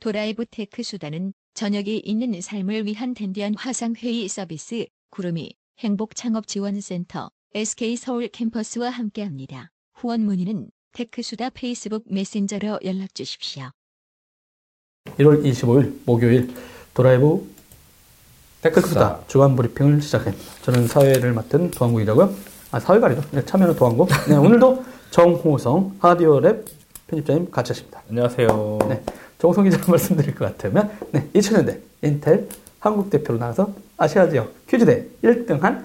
도라이브 테크수다는 저녁이 있는 삶을 위한 댄디한 화상회의 서비스 구름이 행복창업지원센터 SK 서울 캠퍼스와 함께합니다. 후원 문의는 테크수다 페이스북 메신저로 연락 주십시오. 1월 25일 목요일 도라이브 테크수다 주간 브리핑을 시작합니다. 저는 사회를 맡은 도항국이라고요. 아 사회가 아니죠. 네, 참여는 도항국. 네, 오늘도 정호성 하디오랩 편집자님 같이 하십니다. 안녕하세요. 네, 정호성 기자 말씀드릴 것 같으면 네, 2000년대 인텔 한국 대표로 나와서 아시아 지역 퀴즈대 1등한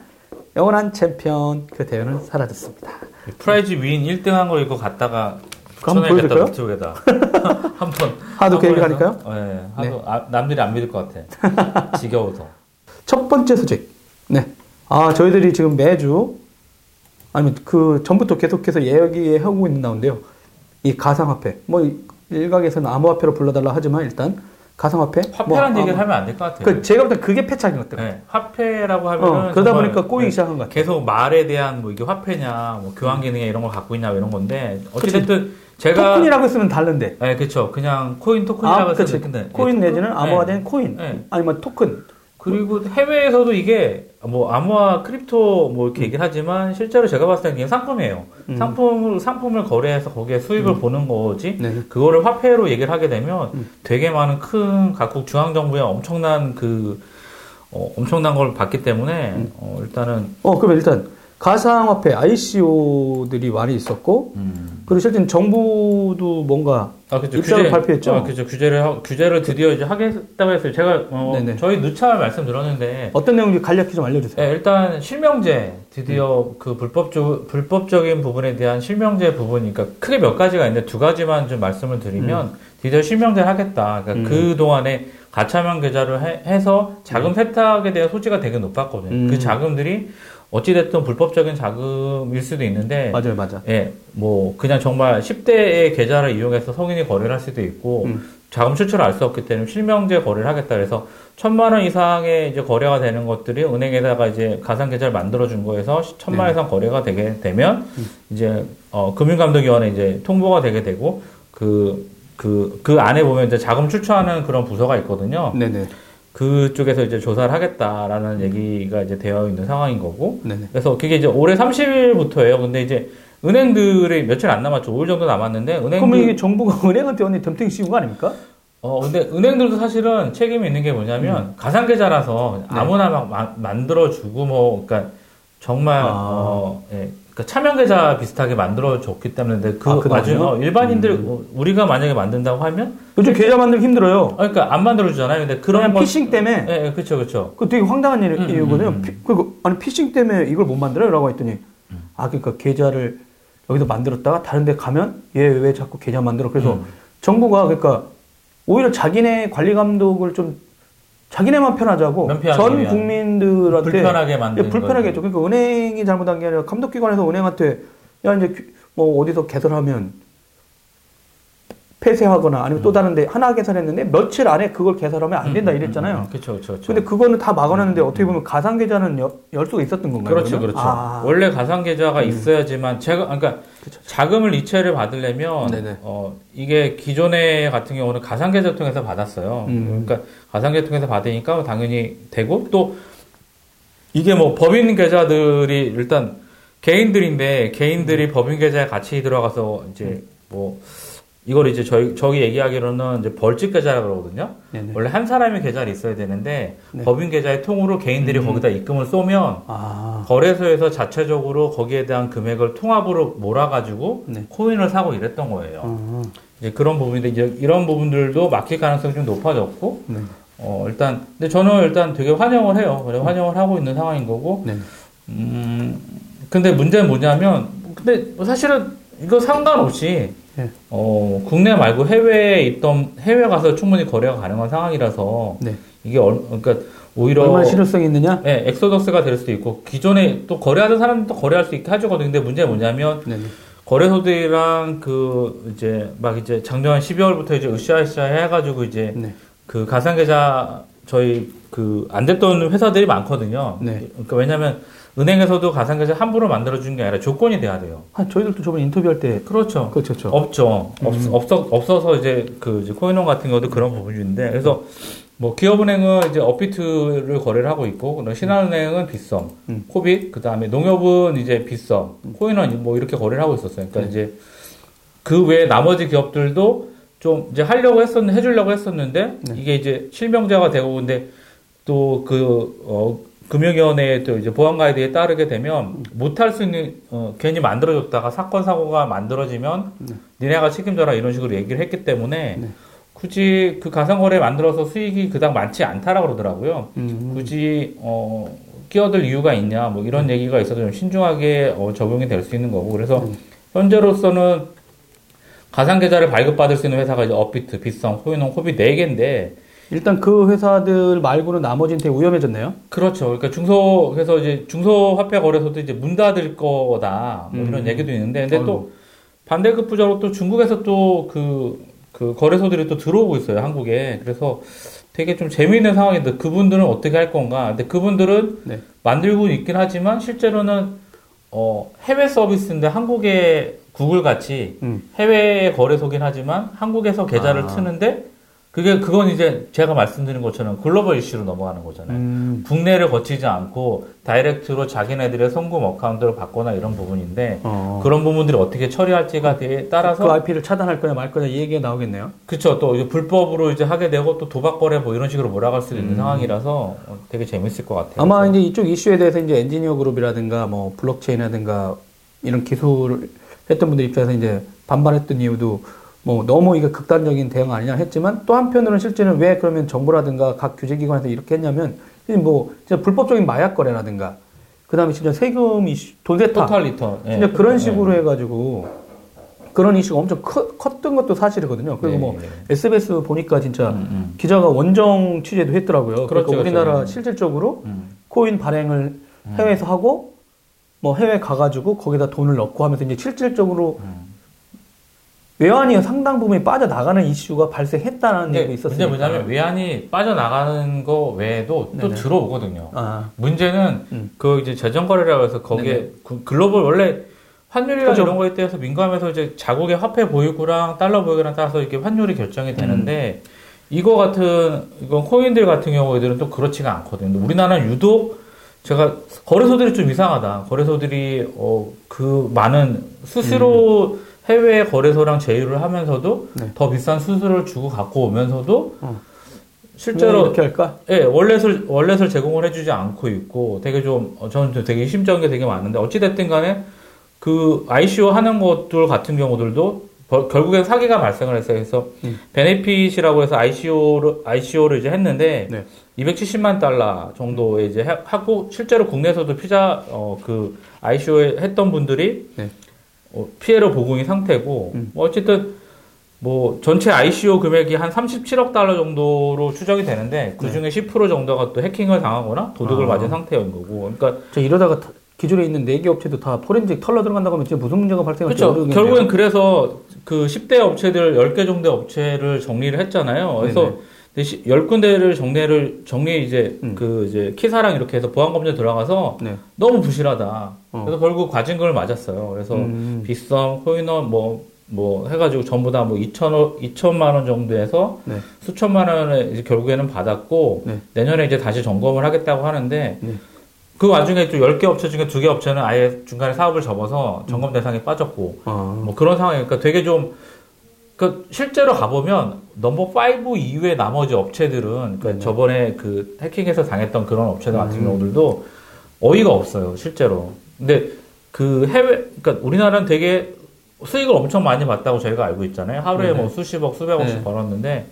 영원한 챔피언 그 대회는 사라졌습니다. prize win 1등 한 걸 이거 갖다가 한번 보여드릴까요? 노트북에다 한번 하도 그 얘기를 하니까요? 네, 하도 아, 남들이 안 믿을 것 같아. 지겨워서. 첫 번째 소식. 네. 아, 저희들이 지금 매주, 아니면 그 전부터 계속해서 이야기하고 있는 나온데요. 이 가상화폐. 뭐, 일각에서는 암호화폐로 불러달라 하지만 일단 가상화폐. 화폐란 뭐, 얘기를 아, 하면 안 될 것 같아요. 그 제가 볼 때 그게 패착인 것 같아요. 네, 화폐라고 하면은 어, 그러다 보니까 꼬이기 네, 시작한 것 같아요. 계속 말에 대한 뭐 이게 화폐냐, 뭐 교환 기능이냐 이런 걸 갖고 있냐 이런 건데 어쨌든 제가 토큰이라고 했으면 다른데. 네, 그렇죠. 그냥 코인 토큰이라고 아, 그치. 근데 코인 네, 내지는 토큰? 암호화된 네. 코인. 네. 아니면 토큰. 그리고 해외에서도 이게 뭐 암호화 crypto 뭐 이렇게 얘기를 하지만 실제로 제가 봤을 때는 그냥 상품이에요. 음. 상품을 상품을 거래해서 거기에 수익을 보는 거지. 네. 그거를 화폐로 얘기를 하게 되면 음. 되게 많은 큰 각국 중앙 정부의 엄청난 그 어, 엄청난 걸 봤기 때문에 음. 어, 일단은 어, 그러면 일단 가상화폐 ICO들이 많이 있었고, 음. 그리고 실제 정부도 뭔가 아, 그죠. 입장을 발표했죠? 아, 그죠. 규제를 하- 규제를 드디어 이제 하겠다고 했어요. 제가 어. 저희 누차 말씀 들었는데 어떤 내용인지 간략히 좀 알려주세요. 네, 일단 실명제 드디어 음. 그 불법적 불법적인 부분에 대한 실명제 부분, 그러니까 크게 몇 가지가 있는데 두 가지만 좀 말씀을 드리면 드디어 실명제를 하겠다. 그러니까 음. 그 동안에 가차명 계좌를 해, 서 자금 세탁에 대한 소지가 되게 높았거든요. 음. 그 자금들이 어찌됐든 불법적인 자금일 수도 있는데, 맞아요, 맞아. 예, 뭐 그냥 정말 10대의 계좌를 이용해서 성인이 거래를 할 수도 있고 음. 자금 출처를 알 수 없기 때문에 실명제 거래를 하겠다 그래서 천만 원 이상의 이제 거래가 되는 것들이 은행에다가 이제 가상 계좌를 만들어 준 거에서 천만 원 네. 이상 거래가 되게 되면 음. 이제 어 금융감독위원회 이제 통보가 되게 되고 그 그, 그 안에 보면 이제 자금 출처하는 그런 부서가 있거든요. 네네. 그쪽에서 이제 조사를 하겠다라는 얘기가 이제 되어 있는 상황인 거고. 네네. 그래서 그게 이제 올해 30일부터예요. 근데 이제 은행들이 며칠 안 남았죠. 5일 정도 남았는데 그러면 은행들 이게 정부가 은행한테 언니 덤탱이 씌운 거 아닙니까? 어 근데 은행들도 사실은 책임이 있는 게 뭐냐면 가상 계좌라서 음. 네. 아무나 막 마- 만들어 주고 뭐 그러니까 정말 아. 어 예. 그러니까 차명 계좌 비슷하게 만들어 줬기 때문에 그 아, 그나마요? 나중에 어, 일반인들 음. 어, 우리가 만약에 만든다고 하면 요즘 계좌 만들기 힘들어요. 어, 그러니까 안 만들어 주잖아요. 근데 그런 거 피싱 때문에. 예, 예, 그렇죠. 그렇죠. 그 되게 황당한 일, 음, 이유거든요. 음, 음. 피, 그, 아니, 피싱 때문에 이걸 못 만들어요? 라고 했더니, 아, 그러니까 계좌를 여기서 만들었다가 다른 데 가면 얘 왜 자꾸 계좌 만들어? 그래서 음. 정부가 그러니까 오히려 자기네 관리 감독을 좀 자기네만 편하자고 전. 국민들한테 불편하게 만드는 예, 불편하게 했죠. 그러니까 은행이 잘못한 게 아니라 감독기관에서 은행한테 야 이제 규- 뭐 어디서 개설하면 폐쇄하거나 아니면 음. 또 다른데 하나 개설했는데 며칠 안에 그걸 개설하면 안 된다 이랬잖아요. 그렇죠. 그렇죠. 그렇죠. 근데 그거는 다 막아놨는데 어떻게 보면 가상 계좌는 여- 열 수가 있었던 건가요? 그렇죠, 그러면? 그렇죠. 아, 원래 가상 계좌가 음. 있어야지만 제가 그러니까 자금을 이체를 받으려면 네네. 어 이게 기존에 같은 경우는 가상 계좌 통해서 받았어요. 음. 그러니까 가상 계좌 통해서 받으니까 당연히 되고 또 이게 뭐 법인 계좌들이 일단 개인들인데 개인들이 음. 법인 계좌에 같이 들어가서 이제 뭐 이걸 이제 저희 저기 얘기하기로는 이제 벌집 계좌라 그러거든요. 네네. 원래 한 사람의 계좌를 있어야 되는데 네. 법인 계좌의 통으로 개인들이 음. 거기다 입금을 쏘면 아, 거래소에서 자체적으로 거기에 대한 금액을 통합으로 몰아가지고 네. 코인을 사고 이랬던 거예요. 아, 이제 그런 부분인데 이제 이런 부분들도 막힐 가능성이 좀 높아졌고, 네. 어, 일단, 근데 저는 일단 되게 환영을 해요. 그래, 환영을 하고 있는 상황인 거고, 네. 음, 근데 문제는 뭐냐면, 근데 뭐 사실은 이거 상관없이, 네. 어, 국내 말고 해외에 있던, 해외 가서 충분히 거래가 가능한 상황이라서, 네. 이게 얼, 그러니까 오히려 얼마나 실효성이 있느냐? 네, 엑소더스가 될 수도 있고 기존에 또 거래하던 사람도 거래할 수 있게 해주거든요. 근데 문제는 뭐냐면 네. 거래소들이랑 그 이제 막 이제 작년 12월부터 이제 으쌰으쌰 해가지고 이제 네. 그 가상계좌 저희 그 안 됐던 회사들이 많거든요. 네. 그러니까 왜냐하면 은행에서도 가상계좌 함부로 만들어주는 게 아니라 조건이 돼야 돼요. 한 저희들도 저번에 인터뷰할 때 그렇죠. 그렇죠. 그렇죠. 없죠. 없, 음. 없어, 없어서 이제 그 이제 코인원 같은 경우도 그런 부분이 있는데 그래서 뭐 기업은행은 이제 업비트를 거래를 하고 있고 그다음에 신한은행은 빗썸, 음. 코빗 그다음에 농협은 이제 빗썸, 코인원 뭐 이렇게 거래를 하고 있었어요. 그러니까 네. 이제 그 외에 나머지 기업들도 좀 이제 하려고 했었는 해주려고 했었는데 네. 이게 이제 실명자가 되고 근데 또그 어, 금융위원회의 또 이제 보안 가이드에 따르게 되면 못할 수 있는 어, 괜히 만들어줬다가 사건 사고가 만들어지면 네. 니네가 책임져라 이런 식으로 얘기를 했기 때문에 네. 굳이 그 가상거래 만들어서 수익이 그닥 많지 않다라고 그러더라고요. 음. 굳이 어, 끼어들 이유가 있냐 뭐 이런 얘기가 있어서 좀 신중하게 어, 적용이 될 수 있는 거고 그래서 음. 현재로서는 가상 계좌를 발급받을 수 있는 회사가 이제 업비트, 빗성, 호인홈, 코비 네 개인데 일단 그 회사들 말고는 나머지는 되게 위험해졌네요. 그렇죠. 그러니까 중소 그래서 이제 중소 화폐 거래소도 이제 문 닫을 거다 뭐 이런 음. 얘기도 있는데 근데 또 어이구. 반대급부적으로 또 중국에서 또그 그 거래소들이 또 들어오고 있어요 한국에 그래서 되게 좀 재미있는 상황인데 그분들은 어떻게 할 건가? 근데 그분들은 네. 만들고 있긴 하지만 실제로는 어 해외 서비스인데 한국의 구글 같이 음. 해외 거래소긴 하지만 한국에서 계좌를 아. 트는데 그게 그건 이제 제가 말씀드린 것처럼 글로벌 이슈로 넘어가는 거잖아요. 음. 국내를 거치지 않고 direct로 자기네들의 송금 account를 받거나 이런 부분인데 어. 그런 부분들이 어떻게 처리할지가 에 따라서 그 IP를 차단할 거냐 말 거냐 이 얘기가 나오겠네요. 그쵸 또 이제 불법으로 이제 하게 되고 또 도박 거래 뭐 이런 식으로 몰아갈 수도 있는 음. 상황이라서 어, 되게 재밌을 것 같아요. 아마 그래서 이제 이쪽 이슈에 대해서 이제 엔지니어 그룹이라든가 뭐 블록체인이라든가 이런 기술을 했던 분들 입장에서 이제 반발했던 이유도 뭐 너무 이게 극단적인 대응 아니냐 했지만 또 한편으로는 실제는 왜 그러면 정부라든가 각 규제기관에서 이렇게 했냐면 뭐 진짜 불법적인 마약 거래라든가 그 다음에 진짜 세금 이슈, 돈 세탁 토탈 리턴 예. 진짜 그런 예. 식으로 해가지고 그런 이슈가 엄청 커, 컸던 것도 사실이거든요. 그리고 예, 뭐 예. SBS 보니까 진짜 음, 음. 기자가 원정 취재도 했더라고요. 그렇죠, 그러니까 우리나라 그렇죠. 실질적으로 음. 코인 발행을 해외에서 하고 뭐 해외 가가지고 거기다 돈을 넣고 하면서 이제 실질적으로 음. 외환이 상당 부분이 빠져나가는 이슈가 발생했다는 근데 얘기가 문제 있었으니까. 뭐냐면 외환이 빠져나가는 거 외에도 또 네네. 들어오거든요. 아, 문제는 음. 그 이제 재정거래라고 해서 거기에. 그 글로벌 원래 환율이랑 그죠. 이런 거에 대해서 민감해서 이제 자국의 화폐 보유구랑 달러 보유구랑 따라서 이렇게 환율이 결정이 되는데 음. 이거 같은 이건 코인들 같은 경우에들은 또 그렇지가 않거든요. 우리나라는 유독 제가 거래소들이 좀 이상하다. 거래소들이 어 그 많은 수수료 해외 거래소랑 제휴를 하면서도 음. 네. 더 비싼 수수료를 주고 갖고 오면서도 어. 왜 실제로 이렇게 할까? 예, 월렛을, 월렛을 제공을 해주지 않고 있고, 되게 좀, 어, 저는 좀 되게 심적인 게 되게 많은데, 어찌 됐든 간에, 그, ICO 하는 것들 같은 경우들도, 벌- 결국엔 사기가 발생을 했어요. 그래서, 음. 베네핏이라고 해서 ICO를, ICO를 이제 했는데, 네. 270만 달러 정도에 이제 해- 하고, 실제로 국내에서도 피자, 어, 그, ICO 했던 분들이, 네. 어, 피해를 보고 있는 상태고, 음. 뭐 어쨌든, 뭐 전체 ICO 금액이 한 37억 달러 정도로 추정이 되는데 그 중에 10% 정도가 또 해킹을 당하거나 도둑을 네. 아. 맞은 상태인 거고. 그러니까 저 이러다가 타- 기존에 있는 네개 업체도 다 포렌식 털러 들어간다고 하면 진짜 무슨 문제가 발생할지 그렇죠. 모르겠네요. 결국엔 그래서 그 10대 업체들 10개 정도의 업체를 정리를 했잖아요. 그래서 네네. 시- 10군데를 정리를 정리 이제 음. 그 이제 키사랑 이렇게 해서 보안 검증 들어가서 네. 너무 부실하다. 어. 그래서 결국 과징금을 맞았어요. 그래서 음. 빗썸, 코인원 뭐, 뭐 해가지고 전부 다 뭐 2천, 2천만 원 정도에서 네. 수천만 원을 이제 결국에는 받았고 네. 내년에 이제 다시 점검을 하겠다고 하는데 네. 그 와중에 또 10개 업체 중에 2개 업체는 아예 중간에 사업을 접어서 점검 대상에 빠졌고 아. 뭐 그런 상황이니까 되게 좀 그 실제로 가보면 넘버 5 이후의 나머지 업체들은 그러니까 네. 저번에 그 해킹해서 당했던 그런 업체들 같은 음. 경우들도 어이가 없어요 실제로 근데 그 해외 그러니까 우리나라는 되게 수익을 엄청 많이 봤다고 저희가 알고 있잖아요 하루에 네네. 뭐 수십억 수백억씩 네. 벌었는데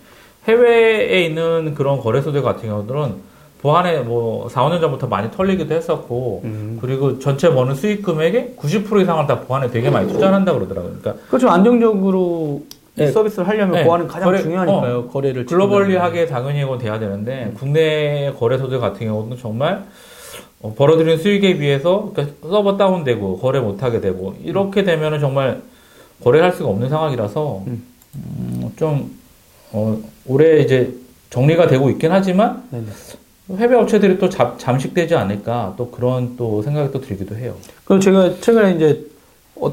해외에 있는 그런 거래소들 같은 경우들은 보안에 뭐 4, 5년 전부터 많이 털리기도 했었고 음. 그리고 전체 버는 수익 금액의 90% 이상을 다 보안에 되게 많이 투자를 한다고 그러더라고요. 그러니까 그렇죠. 안정적으로 이 네. 서비스를 하려면 네. 보안은 가장 거래- 중요하니까요. 거래를 글로벌리하게 당연히 이건 돼야 되는데 국내 거래소들 같은 경우는 정말 어, 벌어들이는 수익에 비해서 그러니까 서버 다운되고 거래 못하게 되고 이렇게 되면은 정말 거래할 수가 없는 상황이라서 음. 음, 좀 어, 올해 이제 정리가 되고 있긴 하지만 네네. 해외 업체들이 또 잠, 잠식되지 않을까 또 그런 또 생각이 또 들기도 해요. 그럼 제가 최근에 이제 어,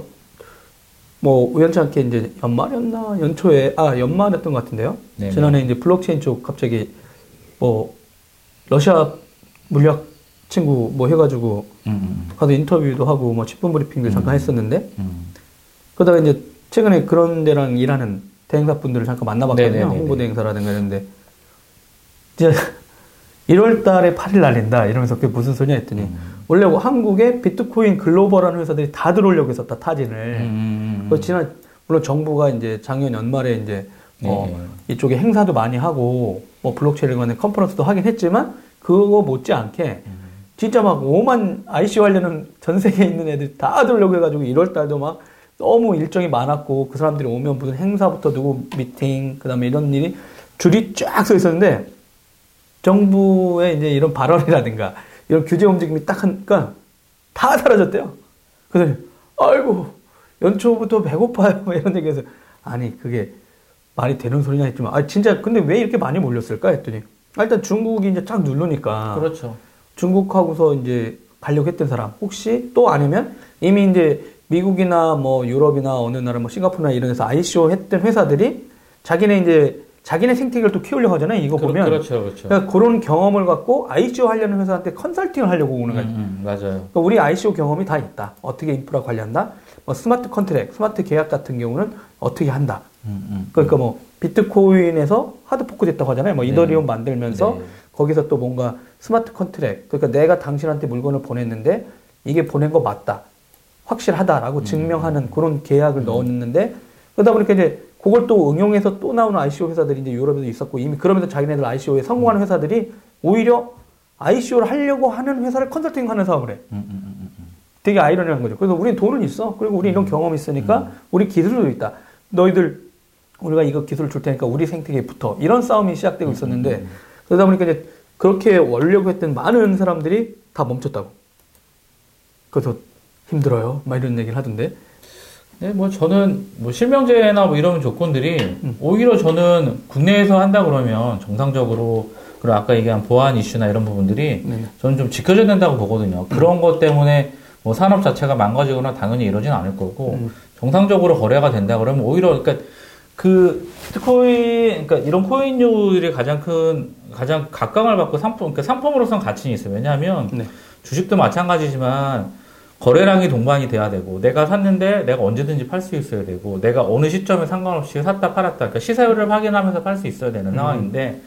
뭐 우연치 않게 이제 연말이었나 연초에 아 연말이었던 것 같은데요. 네네. 지난해 이제 블록체인 쪽 갑자기 뭐 러시아 물리학 친구 뭐 해가지고 음, 가서 인터뷰도 하고 뭐 10분 브리핑도 잠깐 음. 했었는데 음, 그러다가 이제 최근에 그런 데랑 일하는 대행사 분들을 잠깐 만나봤거든요. 네네네네. 홍보 대행사라든가 이런데 이제 1월 달에 8일 날린다 이러면서 그게 무슨 소리냐 했더니 음. 원래 뭐 한국에 비트코인 글로벌한 회사들이 다 들어오려고 했었다 타진을. 음, 그 지난 물론 정부가 이제 작년 연말에 이제 어, 네. 이쪽에 행사도 많이 하고 뭐 블록체인에 관한 컨퍼런스도 하긴 했지만 그거 못지않게 음. 진짜 막 5만 IC 관련은 전 세계에 있는 애들 다 들려고 해가지고 1월 달도 막 너무 일정이 많았고 그 사람들이 오면 무슨 행사부터 누구 미팅 그다음에 이런 일이 줄이 쫙 서 있었는데 정부의 이제 이런 발언이라든가 이런 규제 움직임이 딱 하니까 다 사라졌대요. 그래서 아이고 연초부터 배고파요 뭐 이런 얘기해서 아니 그게 말이 되는 소리냐 했지만 아 진짜 근데 왜 이렇게 많이 몰렸을까 했더니 아, 일단 중국이 이제 쫙 누르니까 그렇죠. 중국하고서 이제 가려고 했던 사람 혹시 또 아니면 이미 이제 미국이나 뭐 유럽이나 어느 나라 뭐 싱가포르나 이런 데서 ICO 했던 회사들이 자기네 이제 자기네 생태계를 또 키우려고 하잖아요. 이거 그, 보면 그렇죠, 그렇죠. 그러니까 그런 경험을 갖고 ICO 하려는 회사한테 컨설팅을 하려고 오는 거예요. 음, 음, 맞아요. 그러니까 우리 ICO 경험이 다 있다. 어떻게 인프라 관리한다. 뭐 smart contract, 스마트 계약 같은 경우는 어떻게 한다. 음, 음. 그러니까 뭐 비트코인에서 hard fork 됐다고 하잖아요. 뭐 네. 이더리움 만들면서 네. 거기서 또 뭔가 smart contract. 그러니까 내가 당신한테 물건을 보냈는데 이게 보낸 거 맞다. 확실하다라고 음. 증명하는 그런 계약을 넣었는데 그러다 보니까 이제 그걸 또 응용해서 또 나오는 ICO 회사들이 이제 유럽에도 있었고 이미 그러면서 자기네들 ICO에 성공하는 회사들이 오히려 ICO를 하려고 하는 회사를 컨설팅 하는 사업을 해. 음, 음, 음, 음. 되게 아이러니한 거죠. 그래서 우리는 돈은 있어. 그리고 우리 이런 경험이 있으니까 우리 기술도 있다. 너희들 우리가 이거 기술을 줄 테니까 우리 생태계에 붙어. 이런 싸움이 시작되고 있었는데 그러다 보니까 이제 그렇게 원려고 했던 많은 사람들이 다 멈췄다고. 그래서 힘들어요. 막 이런 얘기를 하던데. 네, 뭐 저는 뭐 실명제나 뭐 이런 조건들이 음. 오히려 저는 국내에서 한다 그러면 정상적으로 그리고 아까 얘기한 보안 이슈나 이런 부분들이 네네. 저는 좀 지켜져야 된다고 보거든요. 그런 것 때문에 뭐 산업 자체가 망가지거나 당연히 이러진 않을 거고 음. 정상적으로 거래가 된다 그러면 오히려 그러니까 그 비트코인 그러니까 이런 코인류들이 가장 큰 가장 각광을 받고 상품 그러니까 상품으로서는 가치는 있어요. 왜냐하면 네. 주식도 마찬가지지만 거래량이 동반이 돼야 되고 내가 샀는데 내가 언제든지 팔 수 있어야 되고 내가 어느 시점에 상관없이 샀다 팔았다 그러니까 시세율을 확인하면서 팔 수 있어야 되는 음. 상황인데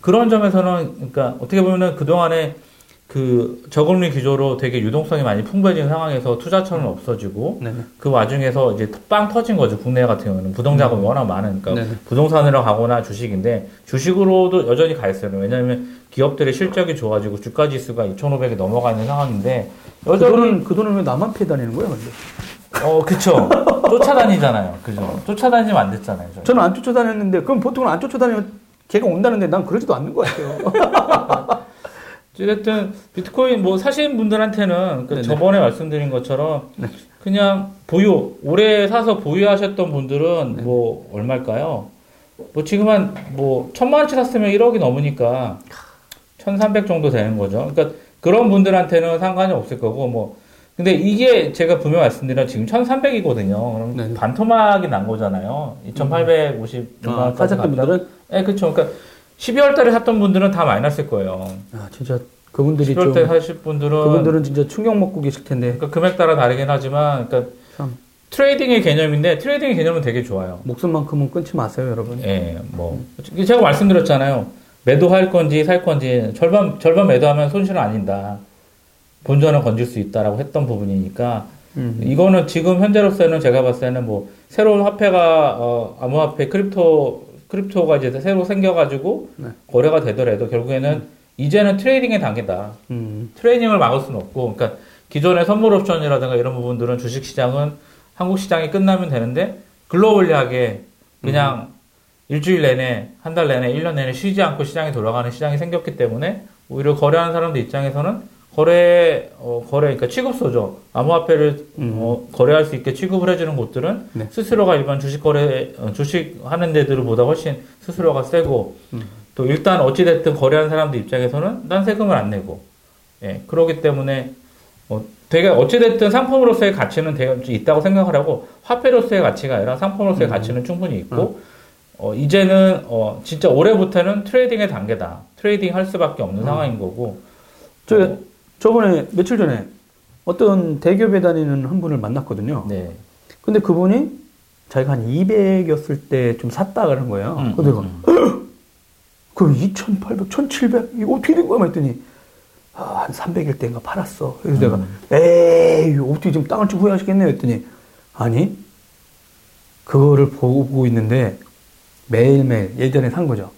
그런 점에서는 그러니까 어떻게 보면은 그동안에 그 저금리 기조로 되게 유동성이 많이 풍부해진 상황에서 투자처는 없어지고 네네. 그 와중에서 이제 빵 터진 거죠. 국내 같은 경우는 부동자금이 워낙 많으니까 네네. 부동산으로 가거나 주식인데 주식으로도 여전히 가 있어요. 왜냐하면 기업들의 실적이 좋아지고 주가 지수가 2,500이 넘어가 있는 상황인데 그 여전히 돈은, 그 돈은 왜 나만 피해 다니는 거예요, 근데? 어 그쵸 쫓아다니잖아요. 그죠? 쫓아다니면 안 됐잖아요. 저희. 저는 안 쫓아다녔는데, 그럼 보통은 안 쫓아다니면 걔가 온다는데 난 그러지도 않는 것 같아요. 어쨌든 비트코인 뭐 사신 분들한테는 그. 저번에 말씀드린 것처럼 네. 그냥 보유 오래 사서 보유하셨던 분들은 네. 뭐 얼마일까요? 뭐 지금 한 뭐 천만 원치 샀으면 1억이 넘으니까 1,300 정도 되는 거죠. 그러니까 그런 분들한테는 상관이 없을 거고 뭐 근데 이게 제가 분명 말씀드린 지금 1,300이거든요. 그럼 네네. 반토막이 난 거잖아요. 2,850만 아, 원까지 사셨던 갔다. 분들은? 네, 그렇죠. 그러니까 12월 달에 샀던 분들은 다 많이 났을 거예요. 아, 진짜 그분들이 12월 좀, 때 사실 분들은 그분들은 진짜 충격 먹고 계실 텐데. 그러니까 금액 따라 다르긴 하지만 그러니까 참. trading의 개념인데 trading의 개념은 되게 좋아요. 목숨만큼은 끊지 마세요, 여러분. 예, 뭐 제가 말씀드렸잖아요. 매도할 건지 살 건지 절반 절반 매도하면 손실은 안 난다. 본전은 건질 수 있다라고 했던 부분이니까 음. 이거는 지금 현재로서는 제가 봤을 때는 뭐 새로운 화폐가 어, 암호화폐 crypto crypto가 이제 새로 생겨가지고 네. 거래가 되더라도 결국에는 이제는 트레이딩의 단계다. 음. 트레이닝을 막을 수는 없고, 그러니까 기존의 선물 옵션이라든가 이런 부분들은 주식 시장은 한국 시장이 끝나면 되는데 글로벌리하게 그냥 일주일 내내, 한 달 내내, 1년 내내 쉬지 않고 시장이 돌아가는 시장이 생겼기 때문에 오히려 거래하는 사람들 입장에서는 거래, 어, 거래, 그러니까 취급소죠. 암호화폐를 음. 어, 거래할 수 있게 취급을 해주는 곳들은 네. 스스로가 일반 주식 거래, 어, 주식 하는 데들보다 훨씬 스스로가 세고 음. 또 일단 어찌 됐든 거래하는 사람들 입장에서는 난 세금을 안 내고 예 그러기 때문에 어, 되게 어찌 됐든 상품으로서의 가치는 되게 있다고 생각을 하고 화폐로서의 가치가 아니라 상품으로서의 음. 가치는 충분히 있고 어, 이제는 어, 진짜 올해부터는 trading의 단계다 trading 할 수밖에 없는 음. 상황인 거고 저 어, 저번에 며칠 전에 어떤 대기업에 다니는 한 분을 만났거든요. 네 근데 그분이 자기가 한 200이었을 때 좀 샀다 그런 거예요. 음, 근데 음, 내가 그럼 2,800, 1,700 이거 어떻게 된 거야? 했더니 아, 한 300일 때인가 팔았어. 그래서 내가 음. 에이 어떻게 지금 땅을 좀 후회하시겠네요. 했더니 아니 그거를 보고 있는데 매일매일 예전에 산 거죠.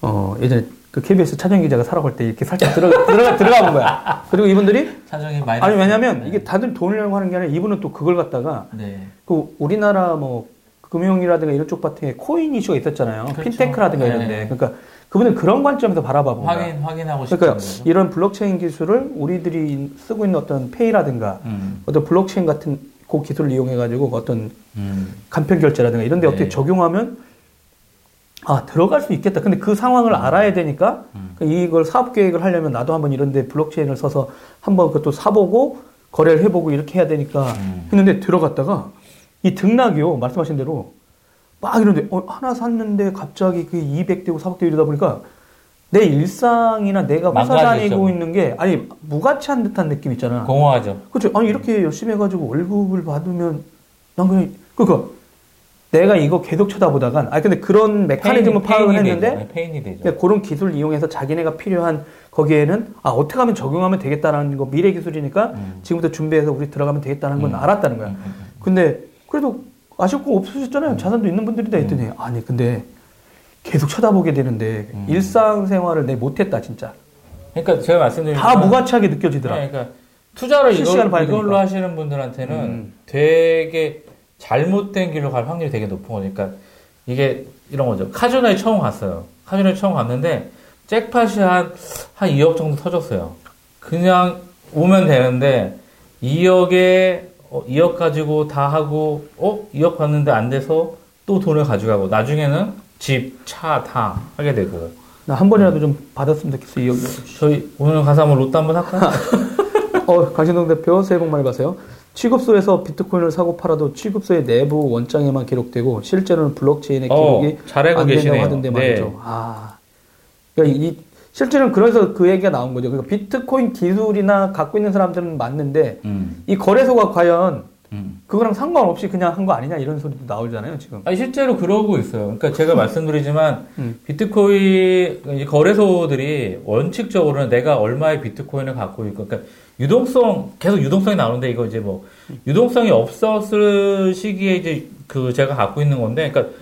어 예전에 그 KBS 차정 기자가 사러 갈때 이렇게 살짝 들어가 들어가 들어가 본 거야. 그리고 이분들이 사정이 많이 아니 왜냐면 네. 이게 다들 돈을 내고 하는 게 아니라 이분은 또 그걸 갖다가 네. 그 우리나라 뭐 금융이라든가 이런 쪽게 코인 이슈가 있었잖아요. 그렇죠. 핀테크라든가 이런데. 네. 그러니까 그분은 그런 관점에서 바라봐 본 거야. 확인 확인하고 싶은 그러니까 거죠. 이런 블록체인 기술을 우리들이 쓰고 있는 어떤 페이라든가 음, 어떤 블록체인 같은 그 기술을 이용해 가지고 어떤 음, 간편 결제라든가 이런 데 네. 어떻게 적용하면 아 들어갈 수 있겠다. 근데 그 상황을 알아야 되니까 음. 이걸 사업 계획을 하려면 나도 한번 이런 데 블록체인을 써서 한번 그것도 사보고 거래를 해보고 이렇게 해야 되니까 음. 했는데 들어갔다가 이 등락이요 말씀하신 대로 막 이런데 어, 하나 샀는데 갑자기 그 200대고 400대 이러다 보니까 내 일상이나 내가 회사. 다니고 있는 게 아니 무가치한 듯한 느낌 있잖아. 공허하죠. 그렇죠. 아니 이렇게 열심히 해가지고 월급을 받으면 난 그냥 그니까 내가 이거 계속 쳐다보다간 아 근데 그런 메커니즘을 파악을 했는데 페인이 되죠. 근데 그런 기술을 이용해서 자기네가 필요한 거기에는 아 어떻게 하면 적용하면 되겠다라는 거 미래 기술이니까 음. 지금부터 준비해서 우리 들어가면 되겠다는 건 음. 알았다는 거야. 음, 음, 음. 근데 그래도 아쉽고 없으셨잖아요. 자산도 있는 분들이다 했더니 아니 근데 계속 쳐다보게 되는데 음. 일상생활을 내 못했다 진짜. 그러니까 제가 말씀드린 다 무가치하게 느껴지더라. 네, 그러니까 투자를 이걸, 이걸로. 하시는 분들한테는 음. 되게 잘못된 길로 갈 확률이 되게 높은 거니까 이게 이런 거죠. 카지노에 처음 갔어요. 카지노에 처음 갔는데 잭팟이 한, 한 2억 정도 터졌어요. 그냥 오면 되는데 2억에 2억 가지고 다 하고 어 2억 받는데 안 돼서 또 돈을 가져가고 나중에는 집, 차 다 하게 되고 나 한 번이라도 좀 받았으면 좋겠어 이 여기. 저희 오늘 가서 한번 로또 한번 할까요? 어, 강신동 대표 새해 복 많이 받으세요. 취급소에서 비트코인을 사고 팔아도 취급소의 내부 원장에만 기록되고 실제로는 블록체인에 어, 기록이 잘 알고 안 된다고. 하던데 네. 말이죠. 아, 그러니까 이 실제로는 그래서 그 얘기가 나온 거죠. 그러니까 비트코인 기술이나 갖고 있는 사람들은 맞는데 음, 이 거래소가 과연 음. 그거랑 상관없이 그냥 한 거 아니냐 이런 소리도 나오잖아요 지금. 아니, 실제로 그러고 있어요. 그러니까 제가 말씀드리지만 음. 비트코인 거래소들이 원칙적으로는 내가 얼마의 비트코인을 갖고 있고, 그러니까 유동성 계속 유동성이 나오는데 이거 이제 뭐 유동성이 없었을 시기에 이제 그 제가 갖고 있는 건데, 그러니까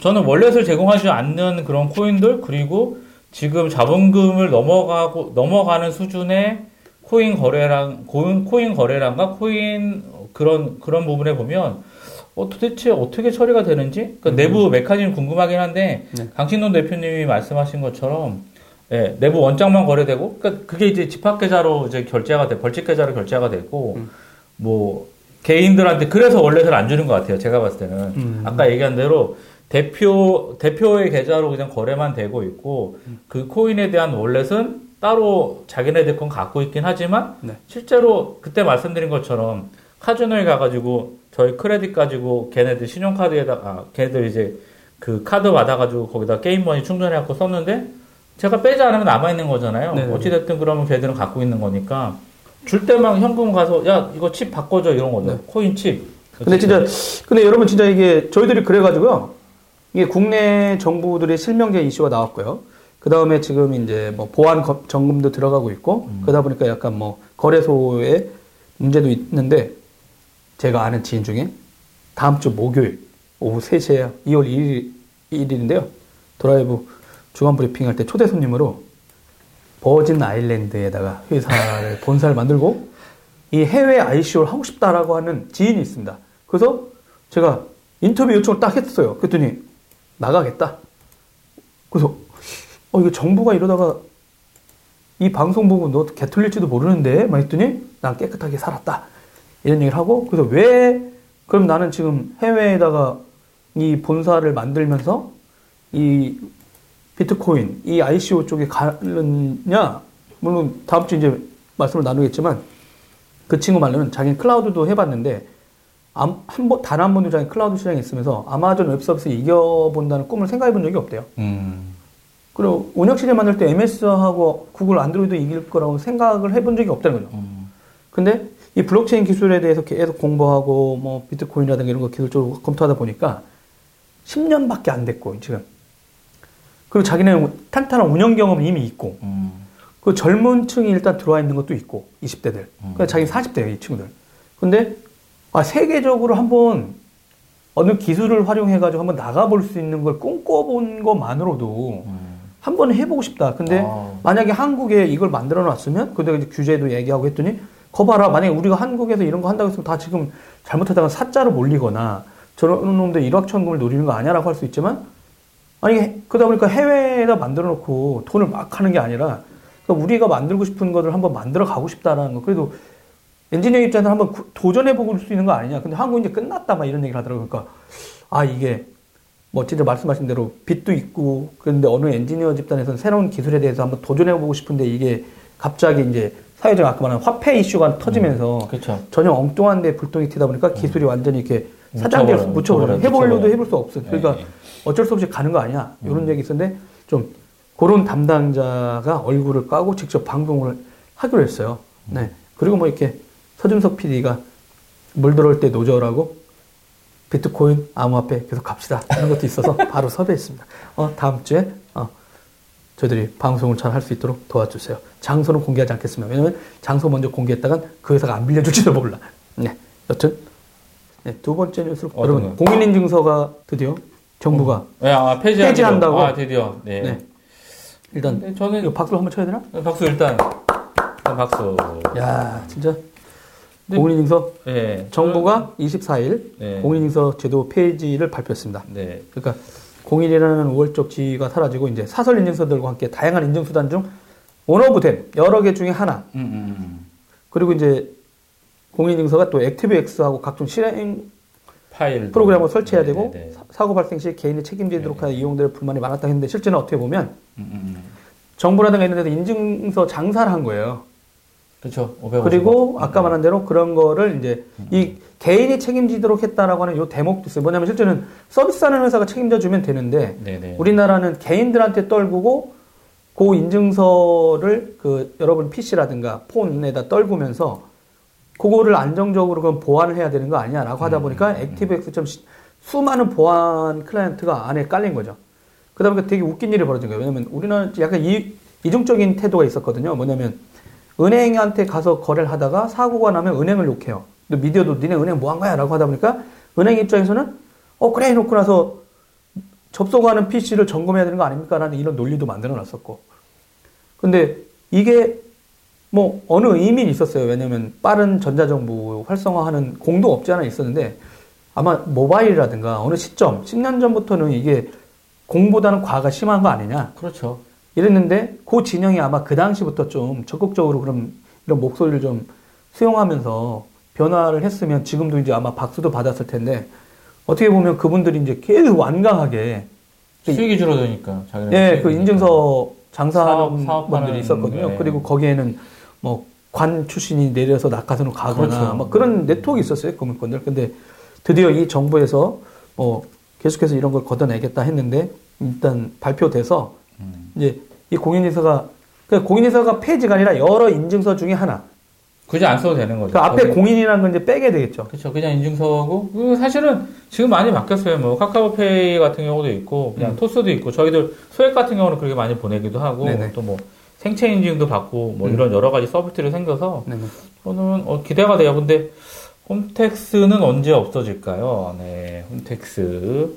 저는 월렛을 제공하지 않는 그런 코인들 그리고 지금 자본금을 넘어가고 넘어가는 수준의 코인 거래랑 코인, 코인 거래량과 코인 그런 그런 부분에 보면 어, 도대체 어떻게 처리가 되는지 그러니까 내부 메커니즘 궁금하긴 한데 네. 강신동 대표님이 말씀하신 것처럼 예, 내부 원장만 거래되고 그러니까 그게 이제 집합 계좌로 이제 결제가 돼 벌칙 계좌로 결제가 되고 음. 뭐 개인들한테 그래서 원래는 안 주는 것 같아요. 제가 봤을 때는 음. 아까 얘기한 대로 대표 대표의 계좌로 그냥 거래만 되고 있고 그 코인에 대한 월렛은 따로 자기네들 건 갖고 있긴 하지만 네. 실제로 그때 말씀드린 것처럼 카지노에 가가지고 저희 크레딧 가지고 걔네들 신용카드에다 아 걔네들 이제 그 카드 받아가지고 거기다 게임머니 충전해갖고 썼는데 제가 빼지 않으면 남아 있는 거잖아요. 네네. 어찌됐든 그러면 걔들은 갖고 있는 거니까 줄 때만 현금 가서 야 이거 칩 바꿔줘 이런 거죠. 네. 코인 칩. 근데 진짜 근데 여러분 진짜 이게 저희들이 그래가지고요. 이게 국내 정부들의 실명제 이슈가 나왔고요. 그 다음에 지금 이제 뭐 보안 거- 점검도 들어가고 있고 그러다 보니까 약간 뭐 거래소에 문제도 있는데 제가 아는 지인 중에 다음 주 목요일 오후 3시에 2월 1일, 1일인데요. 드라이브 주간 브리핑 할 때 초대 손님으로 버진 아일랜드에다가 회사를 본사를 만들고 이 해외 ICO를 하고 싶다라고 하는 지인이 있습니다. 그래서 제가 인터뷰 요청을 딱 했어요. 그랬더니 나가겠다. 그래서 어 이거 정부가 이러다가 이 방송 보고 너 개털릴지도 모르는데 막 했더니 난 깨끗하게 살았다. 이런 얘기를 하고 그래서 왜 그럼 나는 지금 해외에다가 이 본사를 만들면서 이 비트코인 이 ICO 쪽에 가느냐 물론 다음 주 이제 말씀을 나누겠지만 그 친구 말로는 자기는 클라우드도 해봤는데 한번 단 한 번도 자기 클라우드 시장에 있으면서 아마존 웹 서비스 이겨본다는 꿈을 생각해 본 적이 없대요. 음. 그리고 운영 체제 만들 때 MS하고 구글 안드로이드 이길 거라고 생각을 해본 적이 없다는 거죠. 음. 근데 이 블록체인 기술에 대해서 계속 공부하고 뭐 비트코인이라든가 이런 거 기술적으로 검토하다 보니까 10년밖에 안 됐고 지금 그리고 자기는 탄탄한 운영 경험이 이미 있고 음. 그 젊은 층이 일단 들어와 있는 것도 있고 20대들 그러니까 자기 40대예요 이 친구들 근데 아 세계적으로 한번 어느 기술을 활용해 가지고 한번 나가볼 수 있는 걸 꿈꿔본 것만으로도 음. 한번 해보고 싶다 근데 아. 만약에 한국에 이걸 만들어 놨으면 그때 이제 규제도 얘기하고 했더니 거봐라. 만약에 우리가 한국에서 이런 거 한다고 했으면 다 지금 잘못하다가 사자로 몰리거나 저런 놈들 일확천금을 노리는 거 아니야 라고 할 수 있지만 아니 그러다 보니까 해외에다 만들어 놓고 돈을 막 하는 게 아니라 그러니까 우리가 만들고 싶은 것을 한번 만들어 가고 싶다라는 거. 그래도 엔지니어 입장에서 한번 도전해 보고 수 있는 거 아니냐. 근데 한국 이제 끝났다 막 이런 얘기를 하더라고요. 그러니까 아 이게 뭐 진짜 말씀하신 대로 빛도 있고 그런데 어느 엔지니어 집단에서는 새로운 기술에 대해서 한번 도전해 보고 싶은데 이게 갑자기 이제 사회적 아까 말한 화폐 이슈가 터지면서 그렇죠. 전혀 엉뚱한데 불똥이 튀다 보니까 기술이 완전히 이렇게 사장돼서 묻혀버려, 해보려도. 해볼 수 없어. 그러니까 예, 예. 어쩔 수 없이 가는 거 아니야. 이런 얘기 있었는데 좀 그런 담당자가 얼굴을 까고 직접 방송을 하기로 했어요. 네. 그리고 뭐 이렇게 서준석 PD가 물 들어올 때 노저라고 비트코인 암호화폐 계속 갑시다. 이런 것도 있어서 바로 섭외했습니다. 어, 다음 주에 어, 저희들이 방송을 잘 할 수 있도록 도와주세요. 장소는 공개하지 않겠습니다. 왜냐면 장소 먼저 공개했다간 그 회사가 안 빌려줄지도 몰라. 네. 여튼 네, 두 번째 뉴스로 여러분? 공인인증서가 드디어 정부가 네, 아. 폐지한다고? 아, 드디어. 네. 네. 일단 근데 저는 박수 한번 쳐야 되나? 박수 일단. 일단 박수. 야 진짜 네. 공인인증서 네. 정부가 24일 네. 공인인증서 제도 폐지를 발표했습니다. 네. 그러니까 공인이라는 우월적 지위가 사라지고 이제 사설 인증서들과 함께 다양한 인증 수단 중 원오브된 여러 개 중에 하나 음, 음, 음. 그리고 이제 공인인증서가 또 액티브엑스하고 각종 실행 파일. 프로그램을 설치해야 네, 되고 네, 네. 사- 사고 발생 시 개인이 책임지도록 하여 이용될 불만이 많았다 했는데 실제는 어떻게 보면 음, 음, 음. 정부라든가 이런 데서 인증서 장사를 한 거예요. 그렇죠. 550. 그리고 아까 말한 대로 그런 거를 이제 이 개인이 책임지도록 했다라고 하는 요 대목도 있어요. 뭐냐면 실제는 서비스하는 회사가 책임져 주면 되는데 네네. 우리나라는 개인들한테 떨구고 그 인증서를 그 여러분 PC라든가 폰에다 떨구면서 그거를 안정적으로 그럼 보완을 해야 되는 거 아니냐라고 하다 보니까 액티브엑스처럼 시- 수많은 보안 클라이언트가 안에 깔린 거죠. 그러다 보니까 되게 웃긴 일이 벌어진 거예요. 왜냐면 우리는 약간 이, 이중적인 태도가 있었거든요. 뭐냐면 은행한테 가서 거래를 하다가 사고가 나면 은행을 욕해요. 근데 미디어도 니네 은행 뭐 한 거야? 라고 하다 보니까 은행 입장에서는 어, 그래 해놓고 나서 접속하는 PC를 점검해야 되는 거 아닙니까? 라는 이런 논리도 만들어 놨었고. 근데 이게 뭐 어느 의미는 있었어요. 왜냐면 빠른 전자정부 활성화하는 공도 없지 않아 있었는데 아마 모바일이라든가 어느 시점, 10년 전부터는 이게 공보다는 과가 심한 거 아니냐. 그렇죠. 이랬는데 그 진영이 아마 그 당시부터 좀 적극적으로 그럼 이런 목소리를 좀 수용하면서 변화를 했으면 지금도 이제 아마 박수도 받았을 텐데 어떻게 보면 그분들이 이제 계속 완강하게 수익이 줄어드니까. 자기네 예, 그 인증서 장사하는 사업- 분들이 있었거든요. 네. 그리고 거기에는 뭐 관 출신이 내려서 낙하산으로 가거나 그렇죠. 뭐 그런 네트워크 있었어요. 금융권들. 근데 드디어 이 정부에서 뭐 계속해서 이런 걸 걷어내겠다 했는데 일단 발표돼서 음. 이제 이 공인인증서가 그 공인인증서가 폐지가 아니라 여러 인증서 중에 하나. 굳이 안 써도 되는 거죠. 그 앞에 거기- 공인이라는 건 이제 빼게 되겠죠. 그렇죠. 그냥 인증서고 그 사실은 지금 많이 바뀌었어요. 뭐 카카오페이 같은 경우도 있고 그냥 음. 토스도 있고 저희들 소액 같은 경우는 그렇게 많이 보내기도 하고 네네. 또뭐 생체 인증도 받고 뭐 음. 이런 여러 가지 서비스들이 생겨서 네. 네. 저는 어, 기대가 돼요. 근데 홈택스는 언제 없어질까요? 네, 홈택스.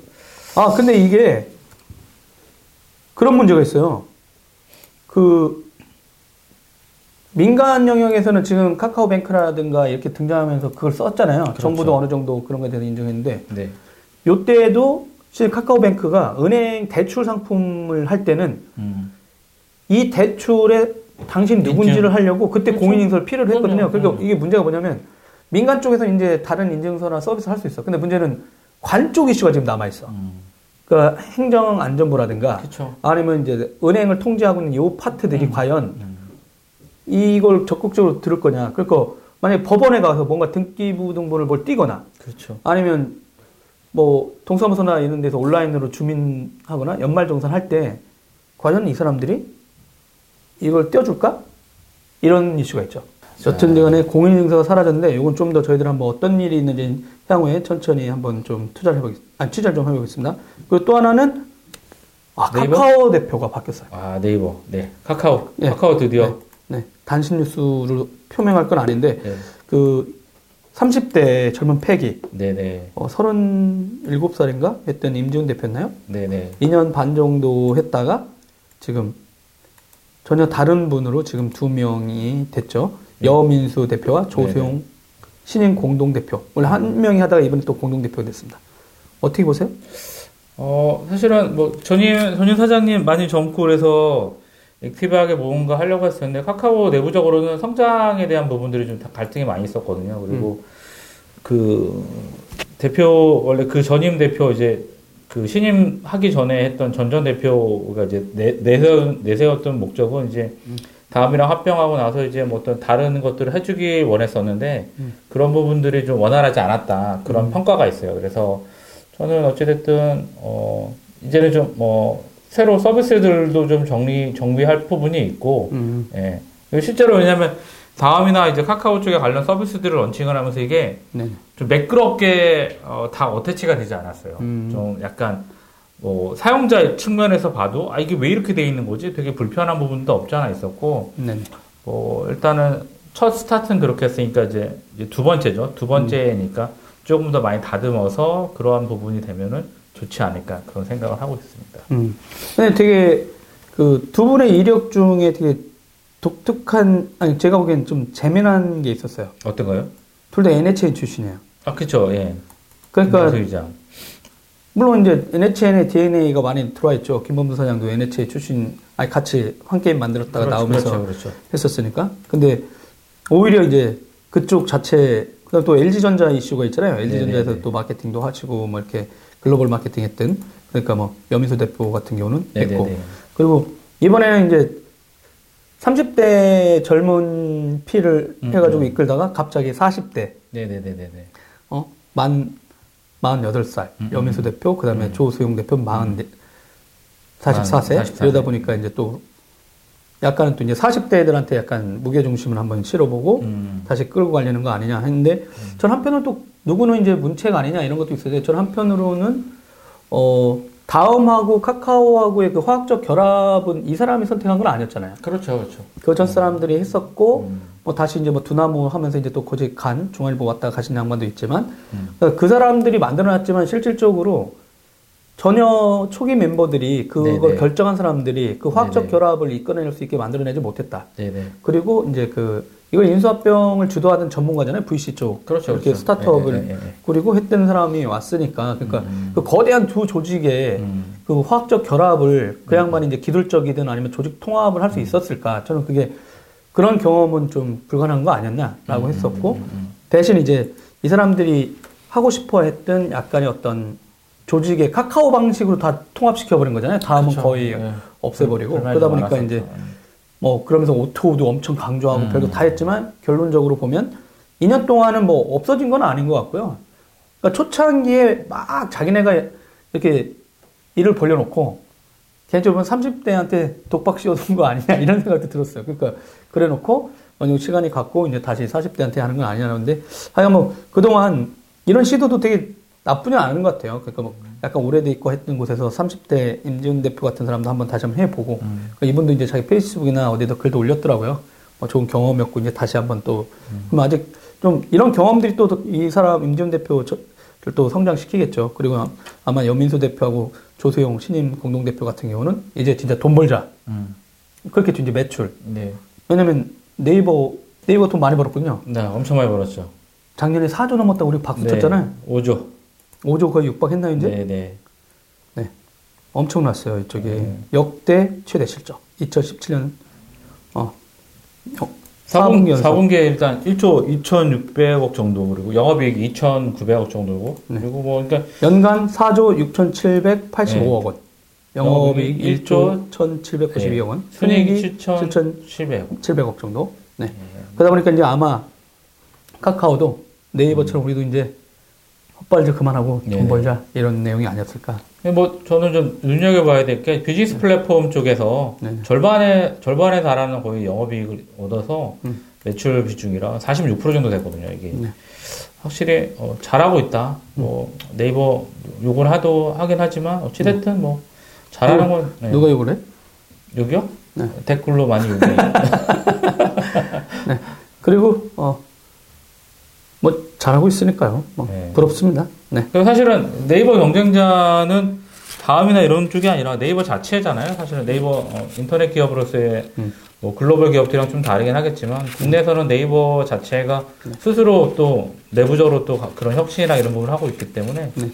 아, 근데 이게 그런 문제가 있어요. 그 민간 영역에서는 지금 카카오뱅크라든가 이렇게 등장하면서 그걸 썼잖아요. 그렇죠. 정부도 어느 정도 그런 거에 대해서 인정했는데 네. 요때도 실제 카카오뱅크가 은행 대출 상품을 할 때는 음. 이 대출에 당신 누군지를. 하려고 그때 그렇죠. 공인인증서를 필요로 했거든요. 그러니까 음. 이게 문제가 뭐냐면 민간 쪽에서 이제 다른 인증서나 서비스 할 수 있어. 근데 문제는 관 쪽 이슈가 지금 남아 있어. 음. 그러니까 행정안전부라든가 그렇죠. 아니면 이제 은행을 통제하고 있는 이 파트들이 음. 과연 이걸 적극적으로 들을 거냐. 그러니까 만약에 법원에 가서 뭔가 등기부 등본을 뭘 띄거나 그렇죠. 아니면 뭐 동사무소나 이런 데서 온라인으로 주민하거나 연말정산 할 때 과연 이 사람들이 이걸 떼어줄까? 이런 이슈가 있죠. 여튼 간에 공인인증서가 사라졌는데 이건 좀 더 저희들 한번 어떤 일이 있는지 향후에 천천히 한번 좀 투자를 해보겠습니다. 아, 취재를 좀 해보겠습니다. 그리고 또 하나는 아, 네이버? 카카오 대표가 바뀌었어요. 아 네이버, 네 카카오, 예. 카카오 드디어 네, 네. 단신 뉴스로 표명할 건 아닌데 네, 그 30대 젊은 패기 네, 네, 어, 37살인가 했던 임지훈 대표였나요? 네, 네. 2년 반 정도 했다가 지금 전혀 다른 분으로 지금 두 명이 됐죠. 여민수 대표와 조수용 신인 공동대표. 원래 한 명이 하다가 이번에 또 공동대표가 됐습니다. 어떻게 보세요? 어 사실은 뭐 전임 전임 사장님 많이 젊고 그래서 액티브하게 뭔가 하려고 했었는데 카카오 내부적으로는 성장에 대한 부분들이 좀 다 갈등이 많이 있었거든요. 그리고 그 대표 원래 그 전임 대표 이제 그 신임 하기 전에 했던 전전 대표가 이제 내, 내세운, 내세웠던 목적은 이제 다음이랑 합병하고 나서 이제 뭐 어떤 다른 것들을 해주기 원했었는데 그런 부분들이 좀 원활하지 않았다. 그런 평가가 있어요. 그래서 저는 어찌됐든 어 이제는 좀뭐 새로 서비스들도 좀 정리 정비할 부분이 있고 음, 예 실제로 왜냐하면 다음이나 이제 카카오 쪽에 관련 서비스들을 런칭을 하면서 이게 네. 좀 매끄럽게 어, 다 어태치가 되지 않았어요. 음. 좀 약간 뭐 사용자 측면에서 봐도 아 이게 왜 이렇게 돼 있는 거지? 되게 불편한 부분도 없지 않아 있었고 네. 뭐 일단은 첫 스타트는 그렇게 했으니까 이제, 이제 두 번째죠. 두 번째니까 조금 더 많이 다듬어서 그러한 부분이 되면은 좋지 않을까 그런 생각을 하고 있습니다. 음. 근데 되게 그 두 분의 이력 중에 되게 독특한, 아니, 제가 보기엔 좀 재미난 게 있었어요. 어떤가요? 둘 다 NHN 출신이에요. 아 그렇죠. 예. 그러니까 소유자. 물론 이제 NHN의 DNA가 많이 들어와 있죠. 김범수 사장도 NHN 출신, 아니 같이 한 게임 만들었다가 나오면서 그렇죠, 그렇죠. 했었으니까. 근데 오히려 이제 그쪽 자체, 그다음 또 LG전자 이슈가 있잖아요. LG전자에서 네네네. 또 마케팅도 하시고 뭐 이렇게 글로벌 마케팅 했던 그러니까 뭐 여민수 대표 같은 경우는 했고 네네네. 그리고 이번에는 이제 30대 젊은 피를 음, 해가지고 음. 이끌다가 갑자기 40대 네네네네네. 어? 만, 48살, 음, 여민수 음. 대표, 그 다음에 음. 조수용 대표 40, 44세. 44세. 이러다 보니까 이제 또, 약간은 또 이제 40대들한테 약간 무게중심을 한번 실어보고, 음. 다시 끌고 가려는 거 아니냐 했는데, 전 한편으로 또, 누구는 이제 문책 아니냐 이런 것도 있어요. 전 한편으로는, 어, 다음하고 카카오하고의 그 화학적 결합은 이 사람이 선택한 건 아니었잖아요. 그렇죠, 그렇죠. 그전 사람들이 했었고, 음. 뭐 다시 이제 뭐 두나무 하면서 이제 또 거기 간 중앙일보 왔다 가신 양반도 있지만 음. 그 사람들이 만들어놨지만 실질적으로 전혀 초기 멤버들이 그걸 네네. 결정한 사람들이 그 화학적 네네. 결합을 이끌어낼 수 있게 만들어내지 못했다. 네네. 그리고 이제 그 이걸 인수합병을 주도하던 전문가잖아요. VC 쪽 그렇죠, 이렇게 그렇죠. 스타트업을 예, 예, 예, 예. 꾸리고 했던 사람이 왔으니까 그러니까 음. 그 거대한 두 조직의 음. 그 화학적 결합을 그 양반이 이제 기술적이든 아니면 조직 통합을 할 수 있었을까? 저는 그게 그런 경험은 좀 불가능한 거 아니었나라고 했었고 대신 이제 이 사람들이 하고 싶어 했던 약간의 어떤 조직의 카카오 방식으로 다 통합시켜 버린 거잖아요. 다음은 그렇죠. 거의 예. 없애버리고 그러다 보니까 많았었죠. 이제 뭐 그러면서 오토우도 엄청 강조하고 음. 별거 다 했지만 결론적으로 보면 2년 동안은 뭐 없어진 건 아닌 것 같고요. 그러니까 초창기에 막 자기네가 이렇게 일을 벌려놓고 개인적으로 보면 30대한테 독박 씌워둔 거 아니냐 이런 생각도 들었어요. 그러니까 그래놓고 어느 정도 시간이 갔고 이제 다시 40대한테 하는 건 아니냐는데 하여간 뭐 그동안 이런 시도도 되게 나쁘지 않은 것 같아요. 그러니까 뭐 약간 오래돼 있고 했던 곳에서 30대 임지훈 대표 같은 사람도 한번 다시 한번 해보고 그러니까 이분도 이제 자기 페이스북이나 어디다 글도 올렸더라고요. 뭐 좋은 경험이었고 이제 다시 한번 또 그럼 아직 좀 이런 경험들이 또 이 사람 임지훈 대표 저- 를또 성장시키겠죠. 그리고 아마 여민수 대표하고 조수용 신임 공동대표 같은 경우는 이제 진짜 돈 벌자. 음. 그렇겠죠. 이제 매출. 네. 왜냐면 네이버, 네이버 돈 많이 벌었거든요. 네, 엄청 많이 벌었죠. 작년에 4조 넘었다고 우리 박수 쳤잖아요. 5조. 5조 거의 육박했나요, 이제? 네, 네. 네. 엄청났어요, 이쪽에. 네. 역대 최대 실적. 2017년, 어, 역- 사분기 4분기, 연속. 4분기에 일단 1조 2,600억 정도 그리고 영업이익 2,900억 정도고 네. 그리고 뭐 그러니까 연간 4조 6,785억 원. 영업이익 영업이익 1조 1,792억 원. 순이익이 순이익이 7,700억 7,700억. 정도. 네. 그러다 보니까 이제 아마 카카오도 네이버처럼 우리도 이제 헛발질 그만하고 돈 네. 벌자 이런 내용이 아니었을까. 근데 뭐 저는 좀 눈여겨봐야 될 게 비즈니스 플랫폼 쪽에서 네. 절반에 절반에 달하는 거의 영업이익을 얻어서 음. 매출 비중이랑 46% 정도 되거든요. 이게 네. 확실히 어, 잘하고 있다. 뭐 네이버 욕을 하도 하긴 하지만 어찌됐든 뭐 잘하는 건 네. 누가 욕을 해? 네. 댓글로 많이 욕이 그리고 어, 뭐 잘하고 있으니까요. 뭐 네. 부럽습니다. 네. 그리고 사실은 네이버 경쟁자는 다음이나 이런 쪽이 아니라 네이버 자체잖아요. 사실은 네이버 어, 인터넷 기업으로서의 음. 뭐 글로벌 기업들이랑 좀 다르긴 하겠지만 국내에서는 네이버 자체가 네. 스스로 또 내부적으로 또 가- 그런 혁신이나 이런 부분을 하고 있기 때문에 네.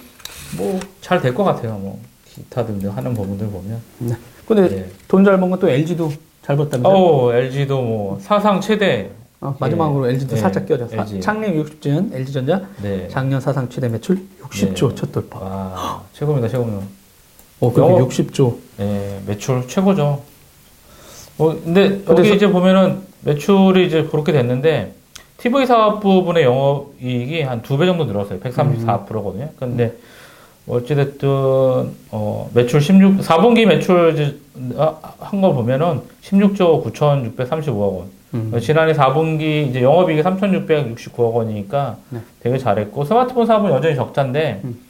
뭐잘 될 것 같아요. 뭐 기타 등등 하는 부분들 보면. 네. 근데 예. 돈잘 번 건 또 LG도 잘 벌다면서요? 어 LG도 뭐 사상 최대 어, 마지막으로 예. LG도 예. 살짝 끼워져. 사- LG. 창립 60주년 LG전자 네. 작년 사상 최대 매출 60조 네. 첫 돌파. 와 최고입니다. 최고입니다. 어, 그게 영업- 60조. 네, 매출 최고죠. 어, 근데 여기 이제 보면은 매출이 이제 그렇게 됐는데 TV 사업 부분의 영업 이익이 한 두 배 정도 늘었어요. 134%거든요. 근데 어찌됐든 어, 매출 16 4분기 매출 한 거 보면은 16조 9,635억 원. 음. 지난해 4분기 이제 영업이익이 3,669억 원이니까 네. 되게 잘했고 스마트폰 사업은 여전히 적자인데 음.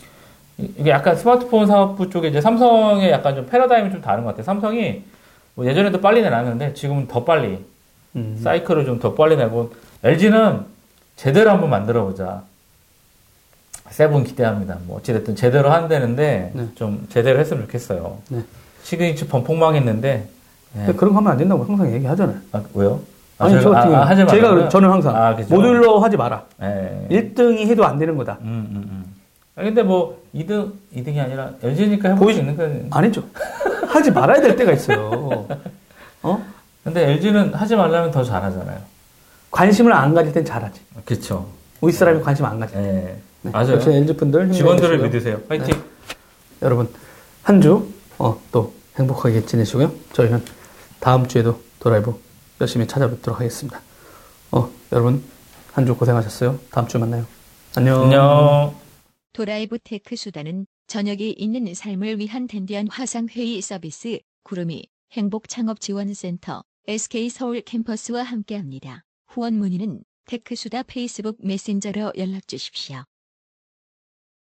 이- 이게 약간 스마트폰 사업부 쪽에 이제 삼성의 약간 좀 패러다임이 좀 다른 것 같아요. 삼성이 뭐 예전에도 빨리 내놨는데 지금은 더 빨리 음. 사이클을 좀 더 빨리 내고 LG는 제대로 한번 만들어 보자. 세븐 기대합니다. 뭐 어찌됐든 제대로 한다는데 네. 좀 제대로 했으면 좋겠어요. 네. 시그니처 번폭망했는데 네. 그런 거 하면 안 된다고 항상 얘기하잖아요. 아, 왜요? 아, 아니, 저 같은 아, 아, 하지 경우 제가 말라고요? 그래- 저는 항상 아, 그죠. modular 하지 마라. 예. 1등이 해도 안 되는 거다. 음, 음, 음. 아, 근데 뭐 2등 2등이 아니라 LG니까 해볼 보이- 수 있는 건. 아니죠. 하지 말아야 될 때가 있어요. 어? 근데 LG는 하지 말라면 더 잘하잖아요. 관심을 안 가질 땐 잘하지. 그렇죠. 우리 사람이 관심 안 가지. 예. 네. 맞아요. 역시 LG 분들 직원들을. 믿으세요. 파이팅. 여러분 한주 어, 또 행복하게 지내시고요. 저희는 다음 주에도 드라이브 열심히 찾아뵙도록 하겠습니다. 어, 여러분 한 주 고생하셨어요. 다음 주에 만나요. 안녕. 안녕. 드라이브 테크수다는 저녁이 있는 삶을 위한 댄디한 화상 회의 서비스 구름이 행복 창업 지원 센터 SK 서울 캠퍼스와 함께합니다. 후원 문의는 테크 수다 페이스북 메신저로 연락 주십시오.